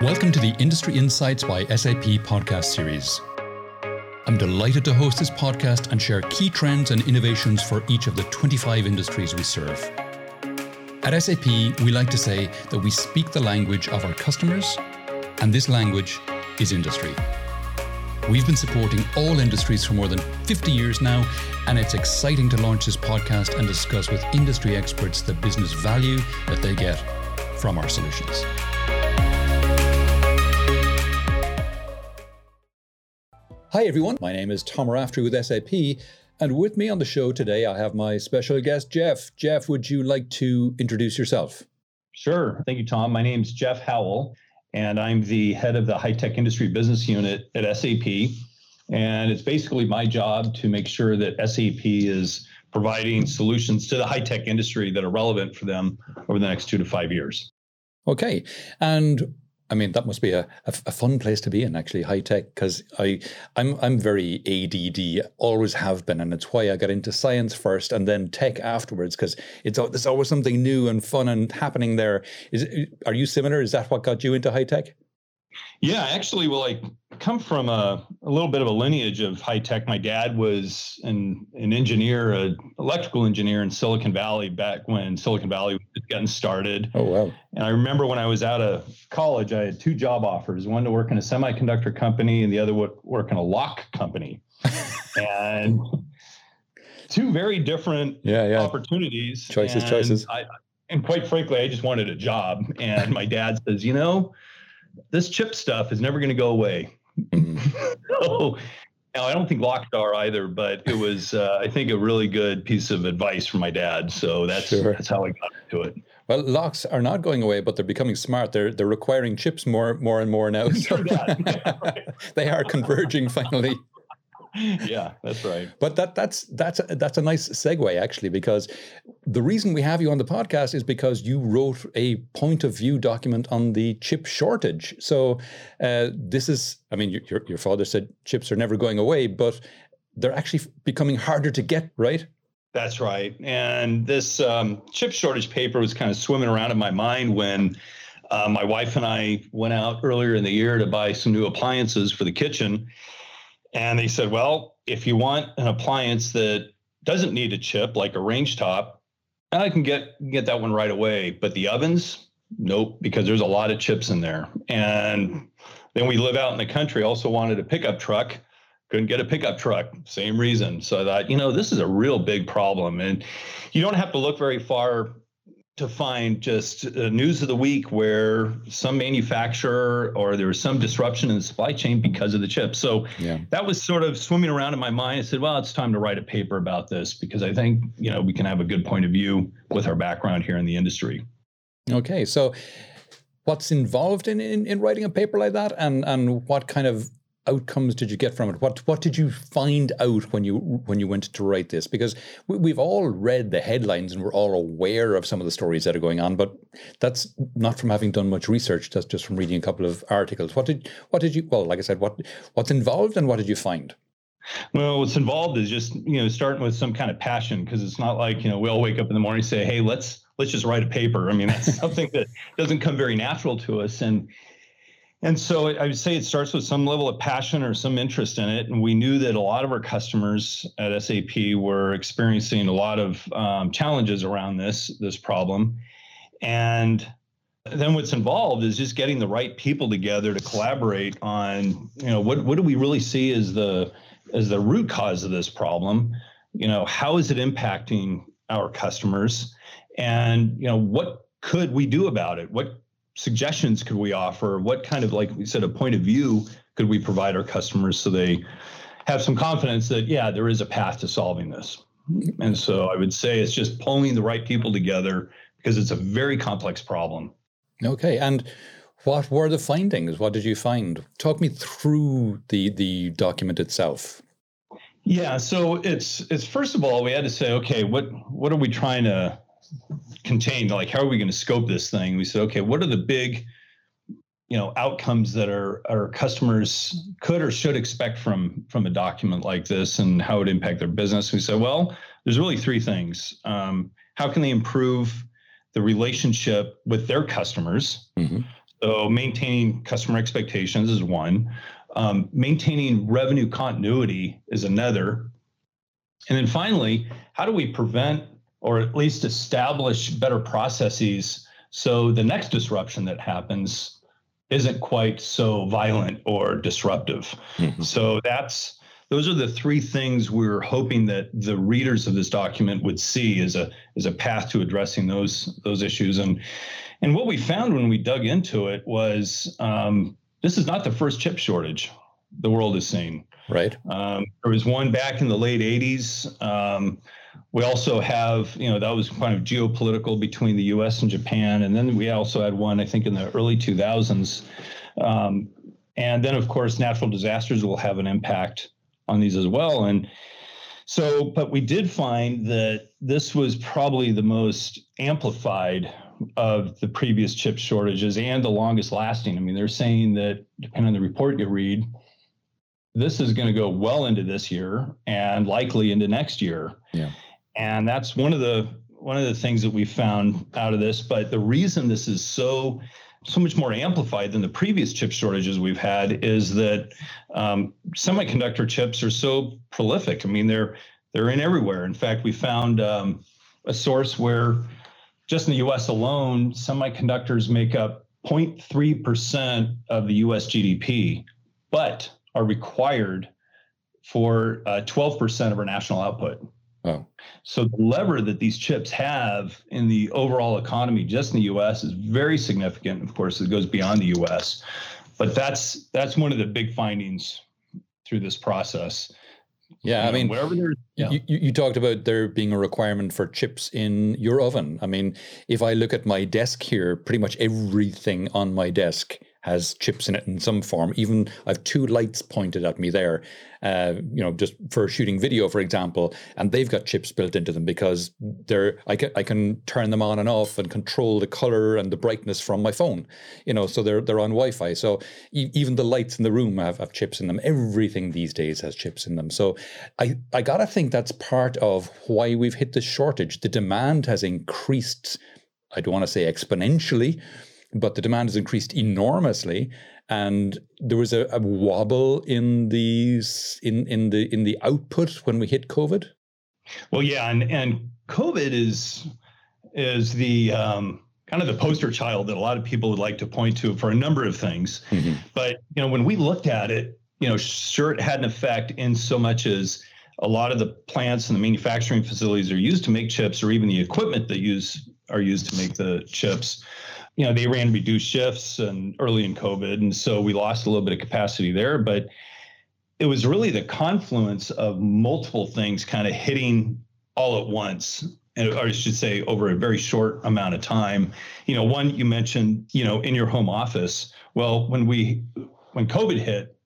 Welcome to the Industry Insights by SAP podcast series. I'm delighted to host this podcast and share key trends and innovations for each of the 25 industries we serve. At SAP, we like to say that we speak the language of our customers, and this language is industry. We've been supporting all industries for more than 50 years now, and it's exciting to launch this podcast and discuss with industry experts the business value that they get from our solutions. Hi, everyone. My name is Tom Raftery with SAP. And with me on the show today, I have my special guest, Jeff. Jeff, would you like to introduce yourself? Sure. Thank you, Tom. My name is Jeff Howell, and I'm the head of the high tech industry business unit at SAP. And it's basically my job to make sure that SAP is providing solutions to the high tech industry that are relevant for them over the next two to five years. Okay. And I mean, that must be a, a, a, fun place to be in, actually, high tech, because I I'm I'm very ADD, always have been, and it's why I got into science first and then tech afterwards, because it's there's always something new and fun and happening there. Is are you similar? Is that what got you into high tech? Yeah, actually, well, I come from a, a little bit of a lineage of high tech. My dad was an, an engineer, an electrical engineer in Silicon Valley back when Silicon Valley was getting started. Oh, wow. And I remember when I was out of college, I had two job offers one to work in a semiconductor company and the other would work in a lock company. and two very different yeah, yeah. opportunities. Choices, and choices. I, and quite frankly, I just wanted a job. And my dad says, you know, this chip stuff is never going to go away. Mm-hmm. so, now I don't think locks are either, but it was uh, I think a really good piece of advice from my dad. So that's sure. that's how I got into it. Well, locks are not going away, but they're becoming smart. They're they're requiring chips more more and more now. So they are converging finally yeah, that's right. But that that's that's a, that's a nice segue actually, because the reason we have you on the podcast is because you wrote a point of view document on the chip shortage. So uh, this is, I mean, your your father said chips are never going away, but they're actually becoming harder to get, right? That's right. And this um, chip shortage paper was kind of swimming around in my mind when. Uh, my wife and I went out earlier in the year to buy some new appliances for the kitchen and they said, well, if you want an appliance that doesn't need a chip, like a range top, I can get get that one right away. But the ovens, nope, because there's a lot of chips in there. And then we live out in the country, also wanted a pickup truck. Couldn't get a pickup truck, same reason. So I thought, you know, this is a real big problem. And you don't have to look very far to find just uh, news of the week where some manufacturer or there was some disruption in the supply chain because of the chip. So yeah. that was sort of swimming around in my mind. I said, well, it's time to write a paper about this because I think, you know, we can have a good point of view with our background here in the industry. Okay. So what's involved in, in, in writing a paper like that and, and what kind of outcomes did you get from it? What what did you find out when you when you went to write this? Because we, have all read the headlines and we're all aware of some of the stories that are going on, but that's not from having done much research. That's just from reading a couple of articles. What did what did you? Well, like I said, what what's involved and what did you find? Well, what's involved is just you know starting with some kind of passion because it's not like you know we all wake up in the morning and say, hey, let's let's just write a paper. I mean, that's something that doesn't come very natural to us and and so I would say it starts with some level of passion or some interest in it. And we knew that a lot of our customers at SAP were experiencing a lot of um, challenges around this this problem. And then what's involved is just getting the right people together to collaborate on, you know, what what do we really see as the as the root cause of this problem? You know, how is it impacting our customers? And you know, what could we do about it? What suggestions could we offer? What kind of, like we said, a point of view could we provide our customers so they have some confidence that, yeah, there is a path to solving this? And so I would say it's just pulling the right people together because it's a very complex problem. Okay. And what were the findings? What did you find? Talk me through the the document itself. Yeah, so it's it's first of all we had to say, okay, what what are we trying to contained like how are we going to scope this thing we said okay what are the big you know outcomes that our our customers could or should expect from from a document like this and how it impact their business we said well there's really three things um, how can they improve the relationship with their customers mm-hmm. So maintaining customer expectations is one. Um, maintaining revenue continuity is another. And then finally, how do we prevent or at least establish better processes so the next disruption that happens isn't quite so violent or disruptive. Mm-hmm. So that's those are the three things we're hoping that the readers of this document would see as a as a path to addressing those those issues. And and what we found when we dug into it was um, this is not the first chip shortage the world is seeing. Right. Um, there was one back in the late '80s. Um, we also have, you know, that was kind of geopolitical between the U.S. and Japan, and then we also had one, I think, in the early 2000s. Um, and then, of course, natural disasters will have an impact on these as well. And so, but we did find that this was probably the most amplified of the previous chip shortages and the longest lasting. I mean, they're saying that, depending on the report you read, this is going to go well into this year and likely into next year. Yeah. And that's one of the one of the things that we found out of this. But the reason this is so so much more amplified than the previous chip shortages we've had is that um, semiconductor chips are so prolific. I mean, they're they're in everywhere. In fact, we found um, a source where just in the U.S. alone, semiconductors make up 0.3 percent of the U.S. GDP, but are required for uh, 12% of our national output. Oh. So the lever that these chips have in the overall economy, just in the U.S., is very significant. Of course, it goes beyond the U.S., but that's that's one of the big findings through this process. Yeah, I mean, wherever there's, yeah. you, you talked about there being a requirement for chips in your oven. I mean, if I look at my desk here, pretty much everything on my desk has chips in it in some form. Even I have two lights pointed at me there, uh, you know, just for shooting video, for example, and they've got chips built into them because they're I can I can turn them on and off and control the color and the brightness from my phone, you know, so they're they're on Wi-Fi. So e- even the lights in the room have, have chips in them. Everything these days has chips in them. So I I gotta think that's part of why we've hit this shortage. The demand has increased. I don't want to say exponentially, but the demand has increased enormously and there was a, a, wobble in these in in the in the output when we hit covid? Well yeah and and covid is is the um, kind of the poster child that a lot of people would like to point to for a number of things. Mm-hmm. but you know when we looked at it you know sure it had an effect in so much as a lot of the plants and the manufacturing facilities are used to make chips or even the equipment that use are used to make the chips you know, they ran reduced shifts and early in COVID. And so we lost a little bit of capacity there. But it was really the confluence of multiple things kind of hitting all at once or I should say over a very short amount of time. You know, one you mentioned, you know, in your home office. Well, when we when COVID hit,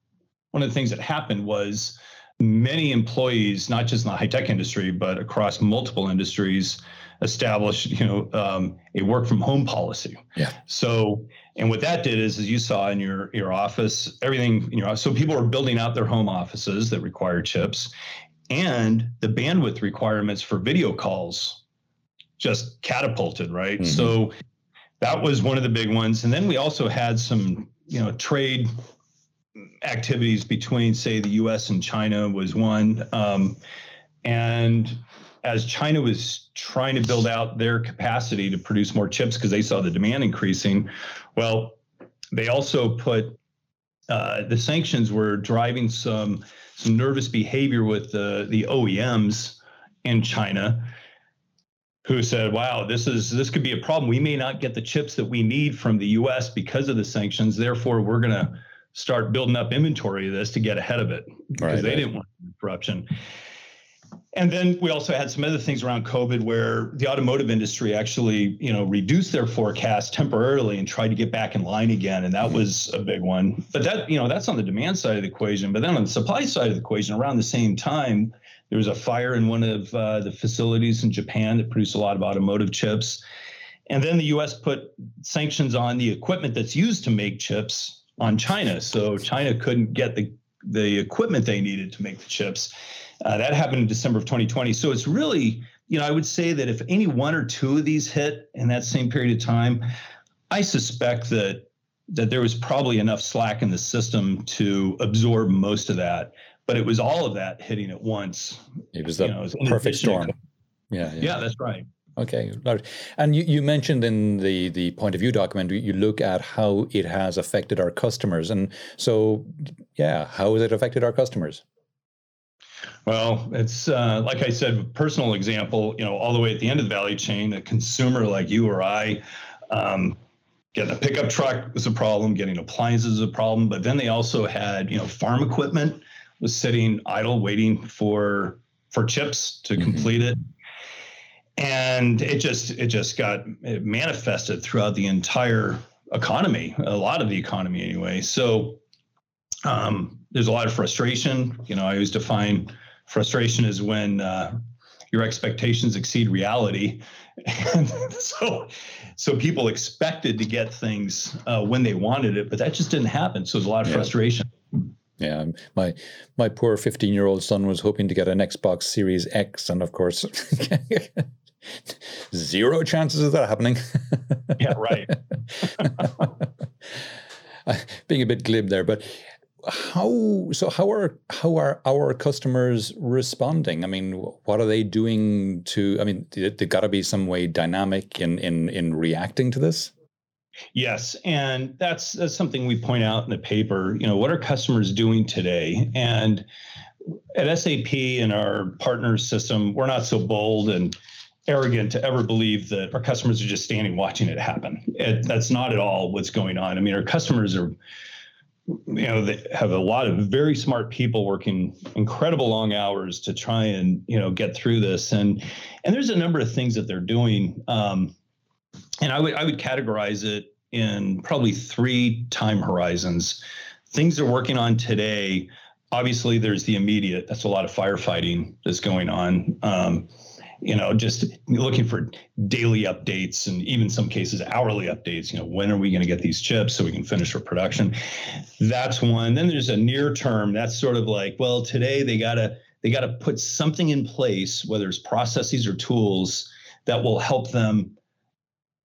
one of the things that happened was many employees, not just in the high tech industry, but across multiple industries, established, you know, um, a work from home policy. Yeah. So, and what that did is, as you saw in your your office, everything, you know, so people were building out their home offices that require chips, and the bandwidth requirements for video calls just catapulted, right? Mm-hmm. So that was one of the big ones, and then we also had some, you know, trade activities between, say, the U.S. and China was one, um, and as China was trying to build out their capacity to produce more chips because they saw the demand increasing, well, they also put uh, the sanctions were driving some some nervous behavior with the the OEMs in China, who said, "Wow, this is this could be a problem. We may not get the chips that we need from the U.S. because of the sanctions. Therefore, we're going to start building up inventory of this to get ahead of it because right, they didn't want corruption." And then we also had some other things around COVID where the automotive industry actually, you know, reduced their forecast temporarily and tried to get back in line again. And that was a big one. But that, you know, that's on the demand side of the equation. But then on the supply side of the equation, around the same time, there was a fire in one of uh, the facilities in Japan that produced a lot of automotive chips. And then the US put sanctions on the equipment that's used to make chips on China. So China couldn't get the, the equipment they needed to make the chips. Uh, that happened in December of 2020. So it's really, you know, I would say that if any one or two of these hit in that same period of time, I suspect that that there was probably enough slack in the system to absorb most of that. But it was all of that hitting at once. It was the you know, perfect storm. yeah, yeah, yeah, that's right. Okay, and you, you mentioned in the the point of view document you look at how it has affected our customers, and so yeah, how has it affected our customers? Well, it's uh, like I said, personal example. You know, all the way at the end of the value chain, a consumer like you or I, um, getting a pickup truck was a problem. Getting appliances is a problem. But then they also had, you know, farm equipment was sitting idle, waiting for for chips to mm-hmm. complete it and it just it just got it manifested throughout the entire economy a lot of the economy anyway so um, there's a lot of frustration you know i always define frustration as when uh, your expectations exceed reality and so so people expected to get things uh, when they wanted it but that just didn't happen so there's a lot of yeah. frustration yeah, my my poor 15 year old son was hoping to get an Xbox Series X, and of course, Zero chances of that happening. yeah, right. Being a bit glib there, but how so how are how are our customers responding i mean what are they doing to i mean there got to be some way dynamic in in in reacting to this yes and that's that's something we point out in the paper you know what are customers doing today and at sap in our partner system we're not so bold and arrogant to ever believe that our customers are just standing watching it happen. It, that's not at all what's going on. I mean, our customers are, you know, they have a lot of very smart people working incredible long hours to try and you know get through this, and and there's a number of things that they're doing. Um, and I would I would categorize it in probably three time horizons. Things they're working on today. Obviously, there's the immediate. That's a lot of firefighting that's going on. Um, you know, just looking for daily updates and even some cases hourly updates. You know, when are we going to get these chips so we can finish our production? That's one. Then there's a near term. That's sort of like, well, today they gotta they gotta put something in place, whether it's processes or tools that will help them,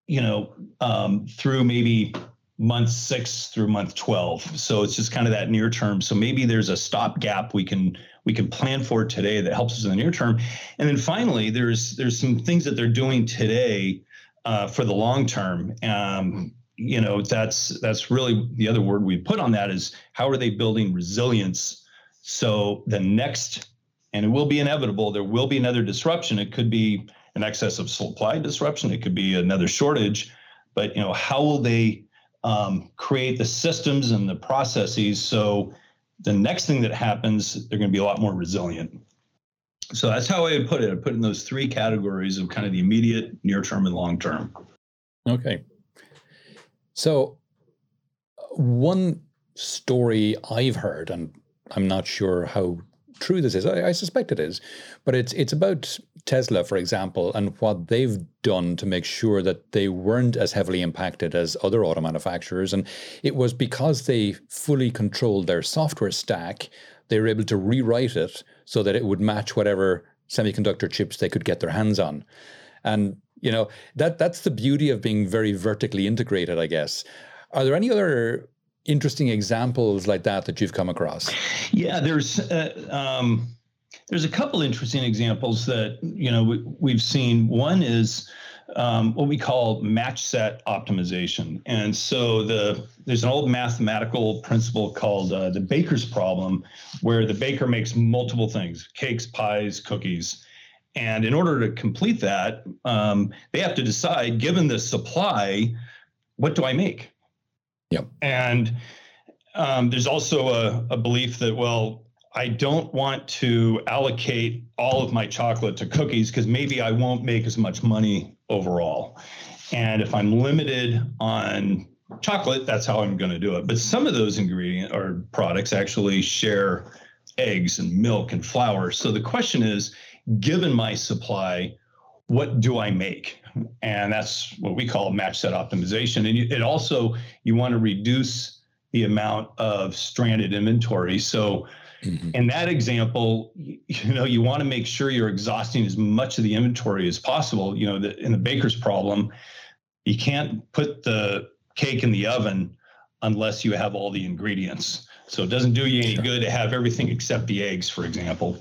you know, um, through maybe month six through month 12 so it's just kind of that near term so maybe there's a stopgap we can we can plan for today that helps us in the near term. And then finally, there's there's some things that they're doing today uh, for the long term. Um, you know, that's that's really the other word we put on that is how are they building resilience? So the next, and it will be inevitable, there will be another disruption. It could be an excess of supply disruption. It could be another shortage. But you know, how will they um, create the systems and the processes so the next thing that happens, they're going to be a lot more resilient. So that's how I would put it. I put in those three categories of kind of the immediate, near term, and long term. Okay. So uh, one story I've heard, and I'm not sure how true this is. I, I, suspect it is, but it's it's about Tesla, for example, and what they've done to make sure that they weren't as heavily impacted as other auto manufacturers. And it was because they fully controlled their software stack, they were able to rewrite it so that it would match whatever semiconductor chips they could get their hands on. And you know that that's the beauty of being very vertically integrated, I guess. Are there any other interesting examples like that that you've come across? Yeah, there's uh, um, there's a couple interesting examples that you know we, have seen. One is um, what we call match set optimization, and so the there's an old mathematical principle called uh, the baker's problem, where the baker makes multiple things: cakes, pies, cookies. And in order to complete that, um, they have to decide, given the supply, what do I make? Yep. And um, there's also a, a belief that, well, I don't want to allocate all of my chocolate to cookies because maybe I won't make as much money overall. And if I'm limited on chocolate, that's how I'm going to do it. But some of those ingredient or products actually share eggs and milk and flour. So the question is, given my supply, what do I make? And that's what we call match set optimization. And you, it also, you want to reduce the amount of stranded inventory. So mm-hmm. in that example, you know, you want to make sure you're exhausting as much of the inventory as possible. You know, the, in the baker's problem, you can't put the cake in the oven unless you have all the ingredients. So it doesn't do you any good to have everything except the eggs, for example.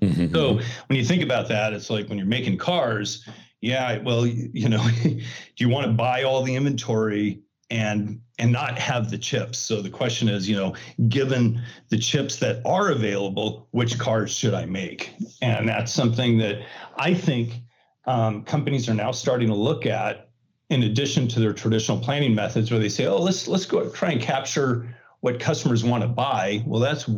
Mm-hmm. So when you think about that, it's like when you're making cars, yeah, well, you know, do you want to buy all the inventory and and not have the chips? So the question is, you know, given the chips that are available, which cars should I make? And that's something that I think um, companies are now starting to look at in addition to their traditional planning methods where they say oh let's let's go try and capture what customers want to buy well that's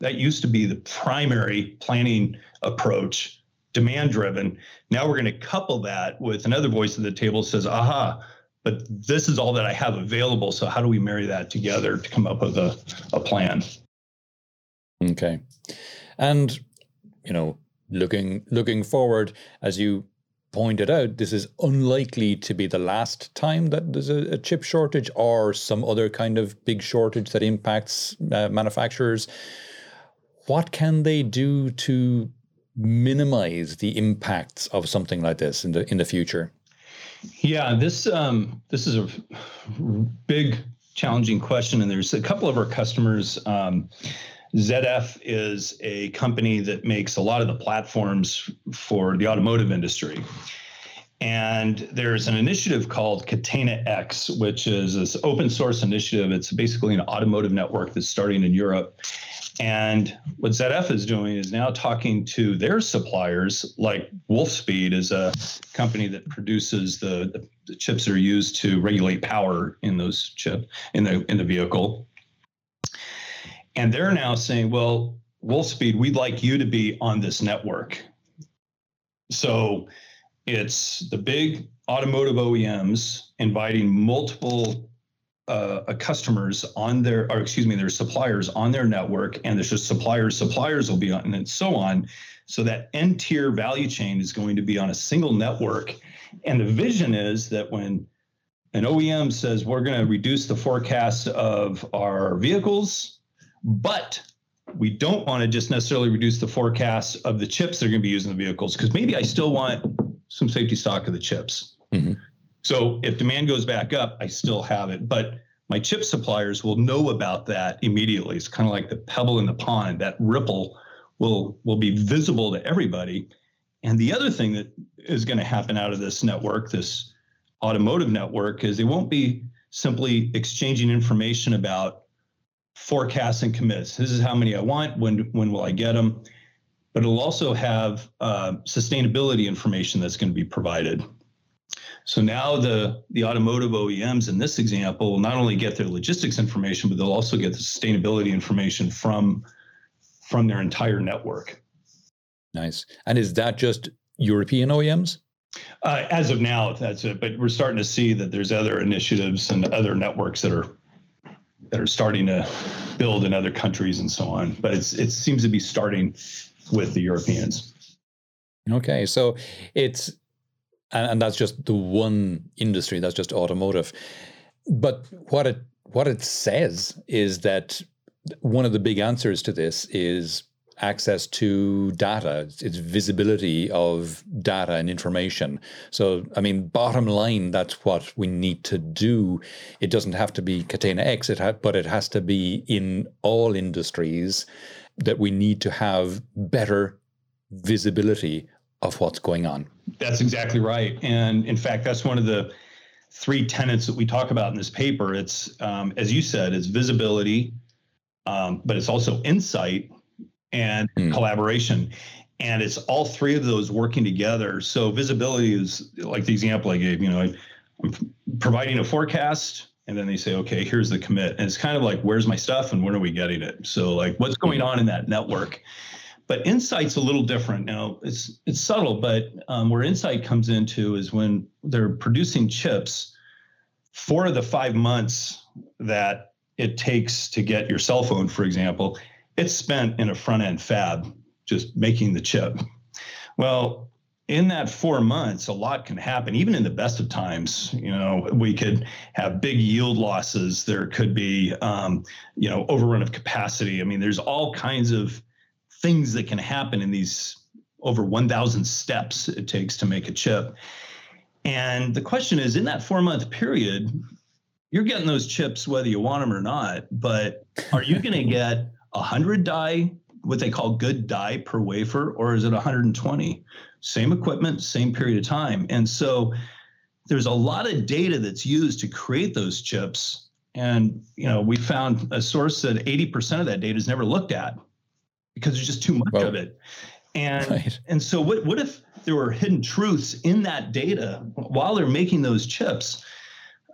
that used to be the primary planning approach demand driven now we're going to couple that with another voice at the table says aha but this is all that i have available so how do we marry that together to come up with a, a plan? Okay. And you know looking looking forward as you pointed out, this is unlikely to be the last time that there's a, a chip shortage or some other kind of big shortage that impacts uh, manufacturers. What can they do to minimize the impacts of something like this in the in the future? Yeah, this um, this is a big challenging question, and there's a couple of our customers. Um, ZF is a company that makes a lot of the platforms for the automotive industry. And there's an initiative called Catena X, which is this open source initiative. It's basically an automotive network that's starting in Europe. And what ZF is doing is now talking to their suppliers, like Wolfspeed is a company that produces the, the, chips that are used to regulate power in those chip in the in the vehicle. And they're now saying, well, Wolfspeed, we'd like you to be on this network. So it's the big automotive OEMs inviting multiple uh, customers on their, or excuse me, their suppliers on their network, and there's just suppliers, suppliers will be on, and so on. So that N tier value chain is going to be on a single network. And the vision is that when an OEM says we're going to reduce the forecast of our vehicles but we don't want to just necessarily reduce the forecast of the chips that are going to be used in the vehicles because maybe I still want some safety stock of the chips. Mm-hmm. So if demand goes back up, I still have it. But my chip suppliers will know about that immediately. It's kind of like the pebble in the pond. That ripple will will be visible to everybody. And the other thing that is going to happen out of this network, this automotive network, is they won't be simply exchanging information about forecasts and commits. This is how many I want. When when will I get them? But it'll also have uh, sustainability information that's going to be provided. So now the the automotive OEMs in this example will not only get their logistics information, but they'll also get the sustainability information from from their entire network. Nice. And is that just European OEMs? Uh, as of now, that's it. But we're starting to see that there's other initiatives and other networks that are that are starting to build in other countries and so on. But it's it seems to be starting with the Europeans. Okay, so it's and, and that's just the one industry that's just automotive. But what it what it says is that one of the big answers to this is access to data, it's, visibility of data and information. So, I mean, bottom line, that's what we need to do. It doesn't have to be Catena X, it ha- but it has to be in all industries that we need to have better visibility of what's going on. That's exactly right. And in fact, that's one of the three tenets that we talk about in this paper. It's, um, as you said, it's visibility, um, but it's also insight and mm. collaboration. And it's all three of those working together. So visibility is like the example I gave, you know, I, I'm providing a forecast and then they say, okay, here's the commit. And it's kind of like, where's my stuff and when are we getting it? So like what's going on in that network? But insight's a little different. Now it's it's subtle, but um, where insight comes into is when they're producing chips. Four of the five months that it takes to get your cell phone, for example, it's spent in a front end fab just making the chip. Well, in that four months, a lot can happen, even in the best of times. You know, we could have big yield losses. There could be, um, you know, overrun of capacity. I mean, there's all kinds of things that can happen in these over 1,000 steps it takes to make a chip. And the question is in that four month period, you're getting those chips whether you want them or not. But are you going to get 100 die, what they call good die per wafer, or is it 120? Same equipment, same period of time. And so there's a lot of data that's used to create those chips. And you know, we found a source that 80% of that data is never looked at because there's just too much well, of it. And right. and so what what if there were hidden truths in that data while they're making those chips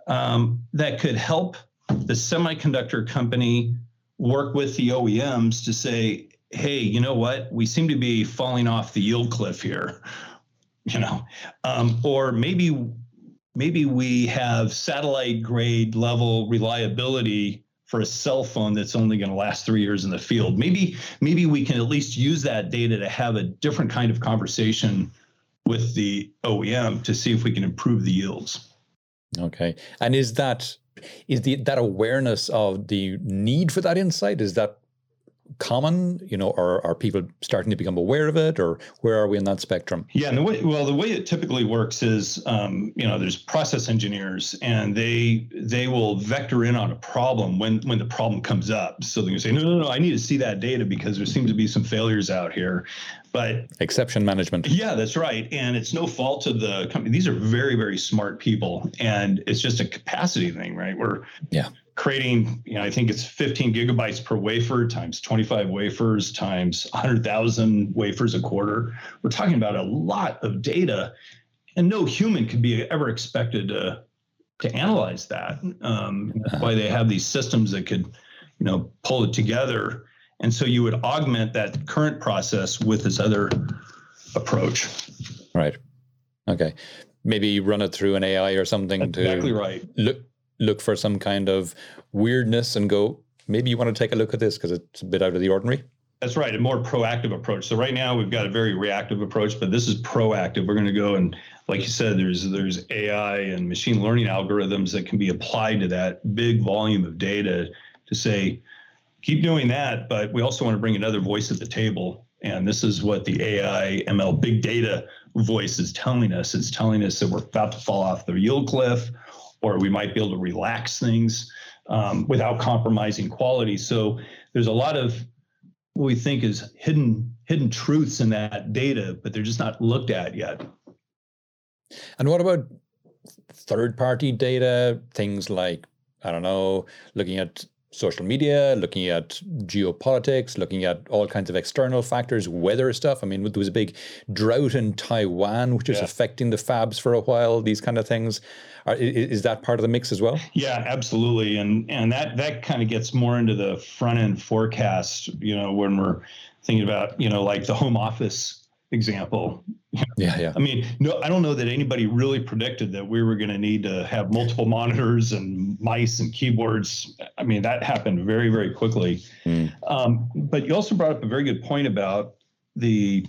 um, that could help the semiconductor company work with the OEMs to say, hey, you know what? We seem to be falling off the yield cliff here, you know, um, or maybe maybe we have satellite grade level reliability for a cell phone that's only going to last three years in the field. Maybe maybe we can at least use that data to have a different kind of conversation with the OEM to see if we can improve the yields. Okay, and is that is the that awareness of the need for that insight is that common? You know, are are people starting to become aware of it, or where are we in that spectrum? Yeah, and the way well, the way it typically works is, um, you know, there's process engineers, and they they will vector in on a problem when when the problem comes up. So they can say, no, no, no, I need to see that data because there seems to be some failures out here. But exception management. Yeah, that's right. And it's no fault of the company. These are very, very smart people. And it's just a capacity thing, right? We're yeah creating, you know, I think it's 15 gigabytes per wafer times 25 wafers times 100,000 wafers a quarter. We're talking about a lot of data, and no human could be ever expected to to analyze that. Um, that's why they have these systems that could, you know, pull it together. And so you would augment that current process with this other approach. Right. Okay. Maybe run it through an AI or something That's to exactly right. Look look for some kind of weirdness and go, maybe you want to take a look at this because it's a bit out of the ordinary? That's right, a more proactive approach. So right now we've got a very reactive approach, but this is proactive. We're going to go and, like you said, there's there's AI and machine learning algorithms that can be applied to that big volume of data to say, keep doing that, but we also want to bring another voice at the table. And this is what the AI ML big data voice is telling us. It's telling us that we're about to fall off the yield cliff or we might be able to relax things um, without compromising quality. So there's a lot of what we think is hidden hidden truths in that data, but they're just not looked at yet. And what about third party data? Things like I don't know, looking at social media, looking at geopolitics, looking at all kinds of external factors, weather stuff. I mean, there was a big drought in Taiwan, which is yeah. affecting the fabs for a while. These kind of things. Are, is that part of the mix as well? Yeah, absolutely. And and that that kind of gets more into the front end forecast. You know, when we're thinking about you know like the home office example. Yeah, yeah. I mean, no, I don't know that anybody really predicted that we were going to need to have multiple monitors and mice and keyboards. I mean, that happened very, very quickly. Mm. Um, but you also brought up a very good point about the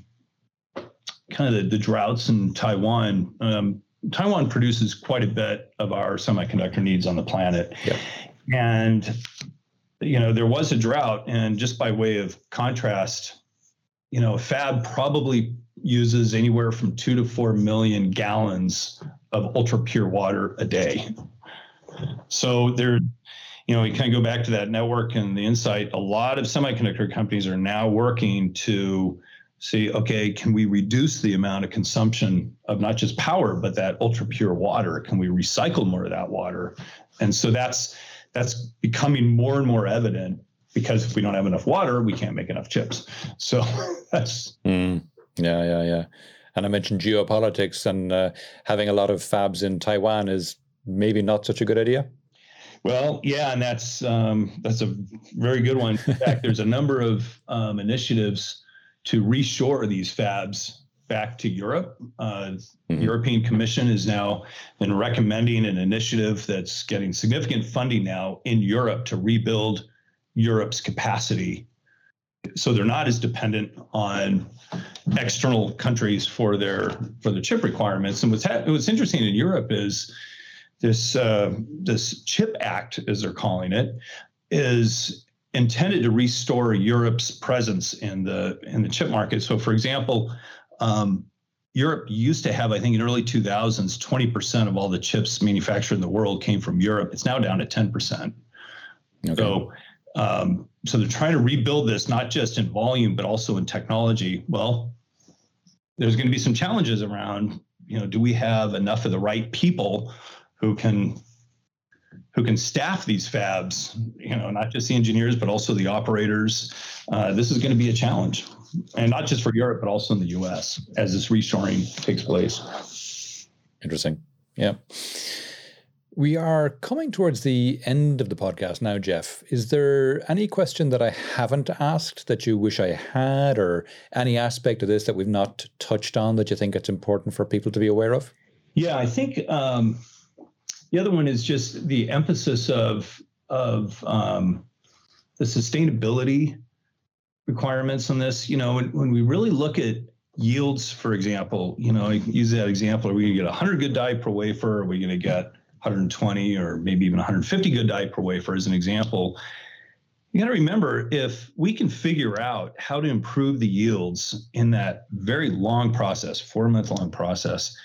kind of the, the droughts in Taiwan. Um, Taiwan produces quite a bit of our semiconductor needs on the planet. Yeah. And you know, there was a drought, and just by way of contrast, you know, a fab probably uses anywhere from two to four million gallons of ultra pure water a day. So there, you know, we kind of go back to that network and the insight. A lot of semiconductor companies are now working to see, okay, can we reduce the amount of consumption of not just power, but that ultra pure water? Can we recycle more of that water? And so that's that's becoming more and more evident because if we don't have enough water, we can't make enough chips. So that's mm, yeah, yeah, yeah. And I mentioned geopolitics and uh, having a lot of fabs in Taiwan is maybe not such a good idea. Well, yeah, and that's um, that's a very good one. In fact, there's a number of um, initiatives to reshore these fabs back to Europe. Uh, mm-hmm. The European Commission has now been recommending an initiative that's getting significant funding now in Europe to rebuild Europe's capacity. So they're not as dependent on external countries for their for the chip requirements. And what's ha- what's interesting in Europe is this uh, this Chip Act, as they're calling it, is intended to restore Europe's presence in the in the chip market. So, for example, um, Europe used to have, I think, in early 2000s, 20% of all the chips manufactured in the world came from Europe. It's now down to 10%. Okay. So, um, so they're trying to rebuild this not just in volume but also in technology. Well, there's going to be some challenges around. You know, do we have enough of the right people who can who can staff these fabs? You know, not just the engineers but also the operators. Uh, this is going to be a challenge and not just for Europe, but also in the U.S. as this reshoring takes place. Interesting. Yeah. We are coming towards the end of the podcast now, Jeff. Is there any question that I haven't asked that you wish I had, or any aspect of this that we've not touched on that you think it's important for people to be aware of? Yeah, I think um, the other one is just the emphasis of of um, the sustainability requirements on this. You know, when, when we really look at yields, for example, you know, use that example, are we going to get 100 good die per wafer? Are we going to get 120 or maybe even 150 good die per wafer as an example? You got to remember if we can figure out how to improve the yields in that very long process, four month long process,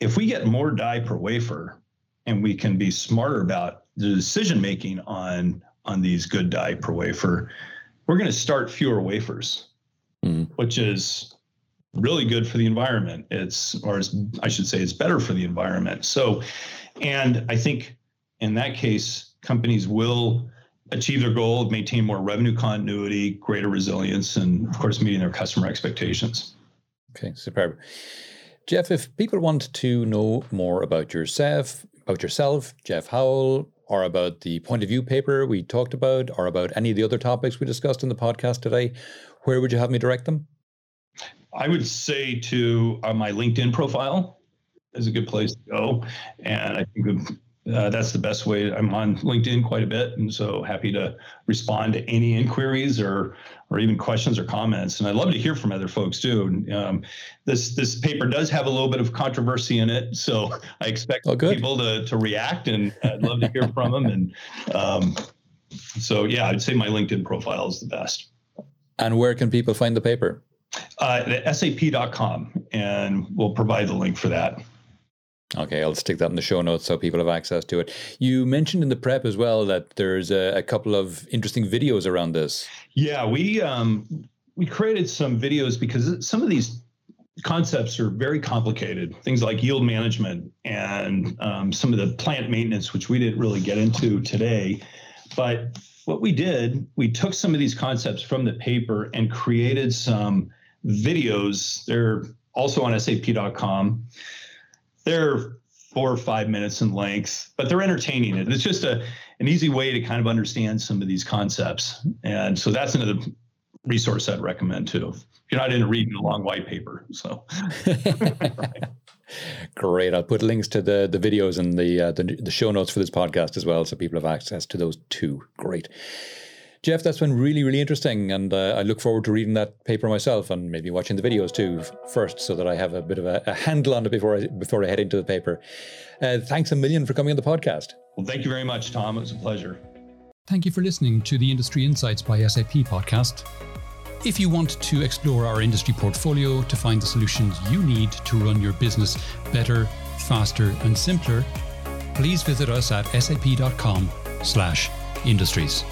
if we get more die per wafer and we can be smarter about the decision making on on these good die per wafer, we're going to start fewer wafers, mm. which is really good for the environment. It's, or I should say, it's better for the environment. So, and I think in that case, companies will achieve their goal of maintain more revenue continuity, greater resilience, and of course, meeting their customer expectations. Okay, superb. Jeff, if people want to know more about yourself, about yourself, Jeff Howell, or about the point of view paper we talked about, or about any of the other topics we discussed in the podcast today, where would you have me direct them? I would say to uh, my LinkedIn profile is a good place to go, and I think uh, that's the best way. I'm on LinkedIn quite a bit, and so happy to respond to any inquiries or or even questions or comments. And I'd love to hear from other folks too. Um, this this paper does have a little bit of controversy in it, so I expect oh, people to to react, and I'd love to hear from them. And um, so yeah, I'd say my LinkedIn profile is the best. And where can people find the paper? Uh, sap.com, and we'll provide the link for that. Okay, I'll stick that in the show notes so people have access to it. You mentioned in the prep as well that there's a, a couple of interesting videos around this. Yeah, we um, we created some videos because some of these concepts are very complicated. Things like yield management and um, some of the plant maintenance, which we didn't really get into today. But what we did, we took some of these concepts from the paper and created some videos. They're also on sap.com they're four or five minutes in length, but they're entertaining. And it's just a an easy way to kind of understand some of these concepts. And so that's another resource I'd recommend too. If you're not into reading a long white paper. So Great. I'll put links to the the videos and the, uh, the the show notes for this podcast as well, so people have access to those too. Great. Jeff, that's been really, really interesting. And uh, I look forward to reading that paper myself and maybe watching the videos too first so that I have a bit of a, a handle on it before I, before I head into the paper. Uh, thanks a million for coming on the podcast. Well, thank you very much, Tom. It was a pleasure. Thank you for listening to the Industry Insights by SAP podcast. If you want to explore our industry portfolio to find the solutions you need to run your business better, faster, and simpler, please visit us at sap.com slash industries.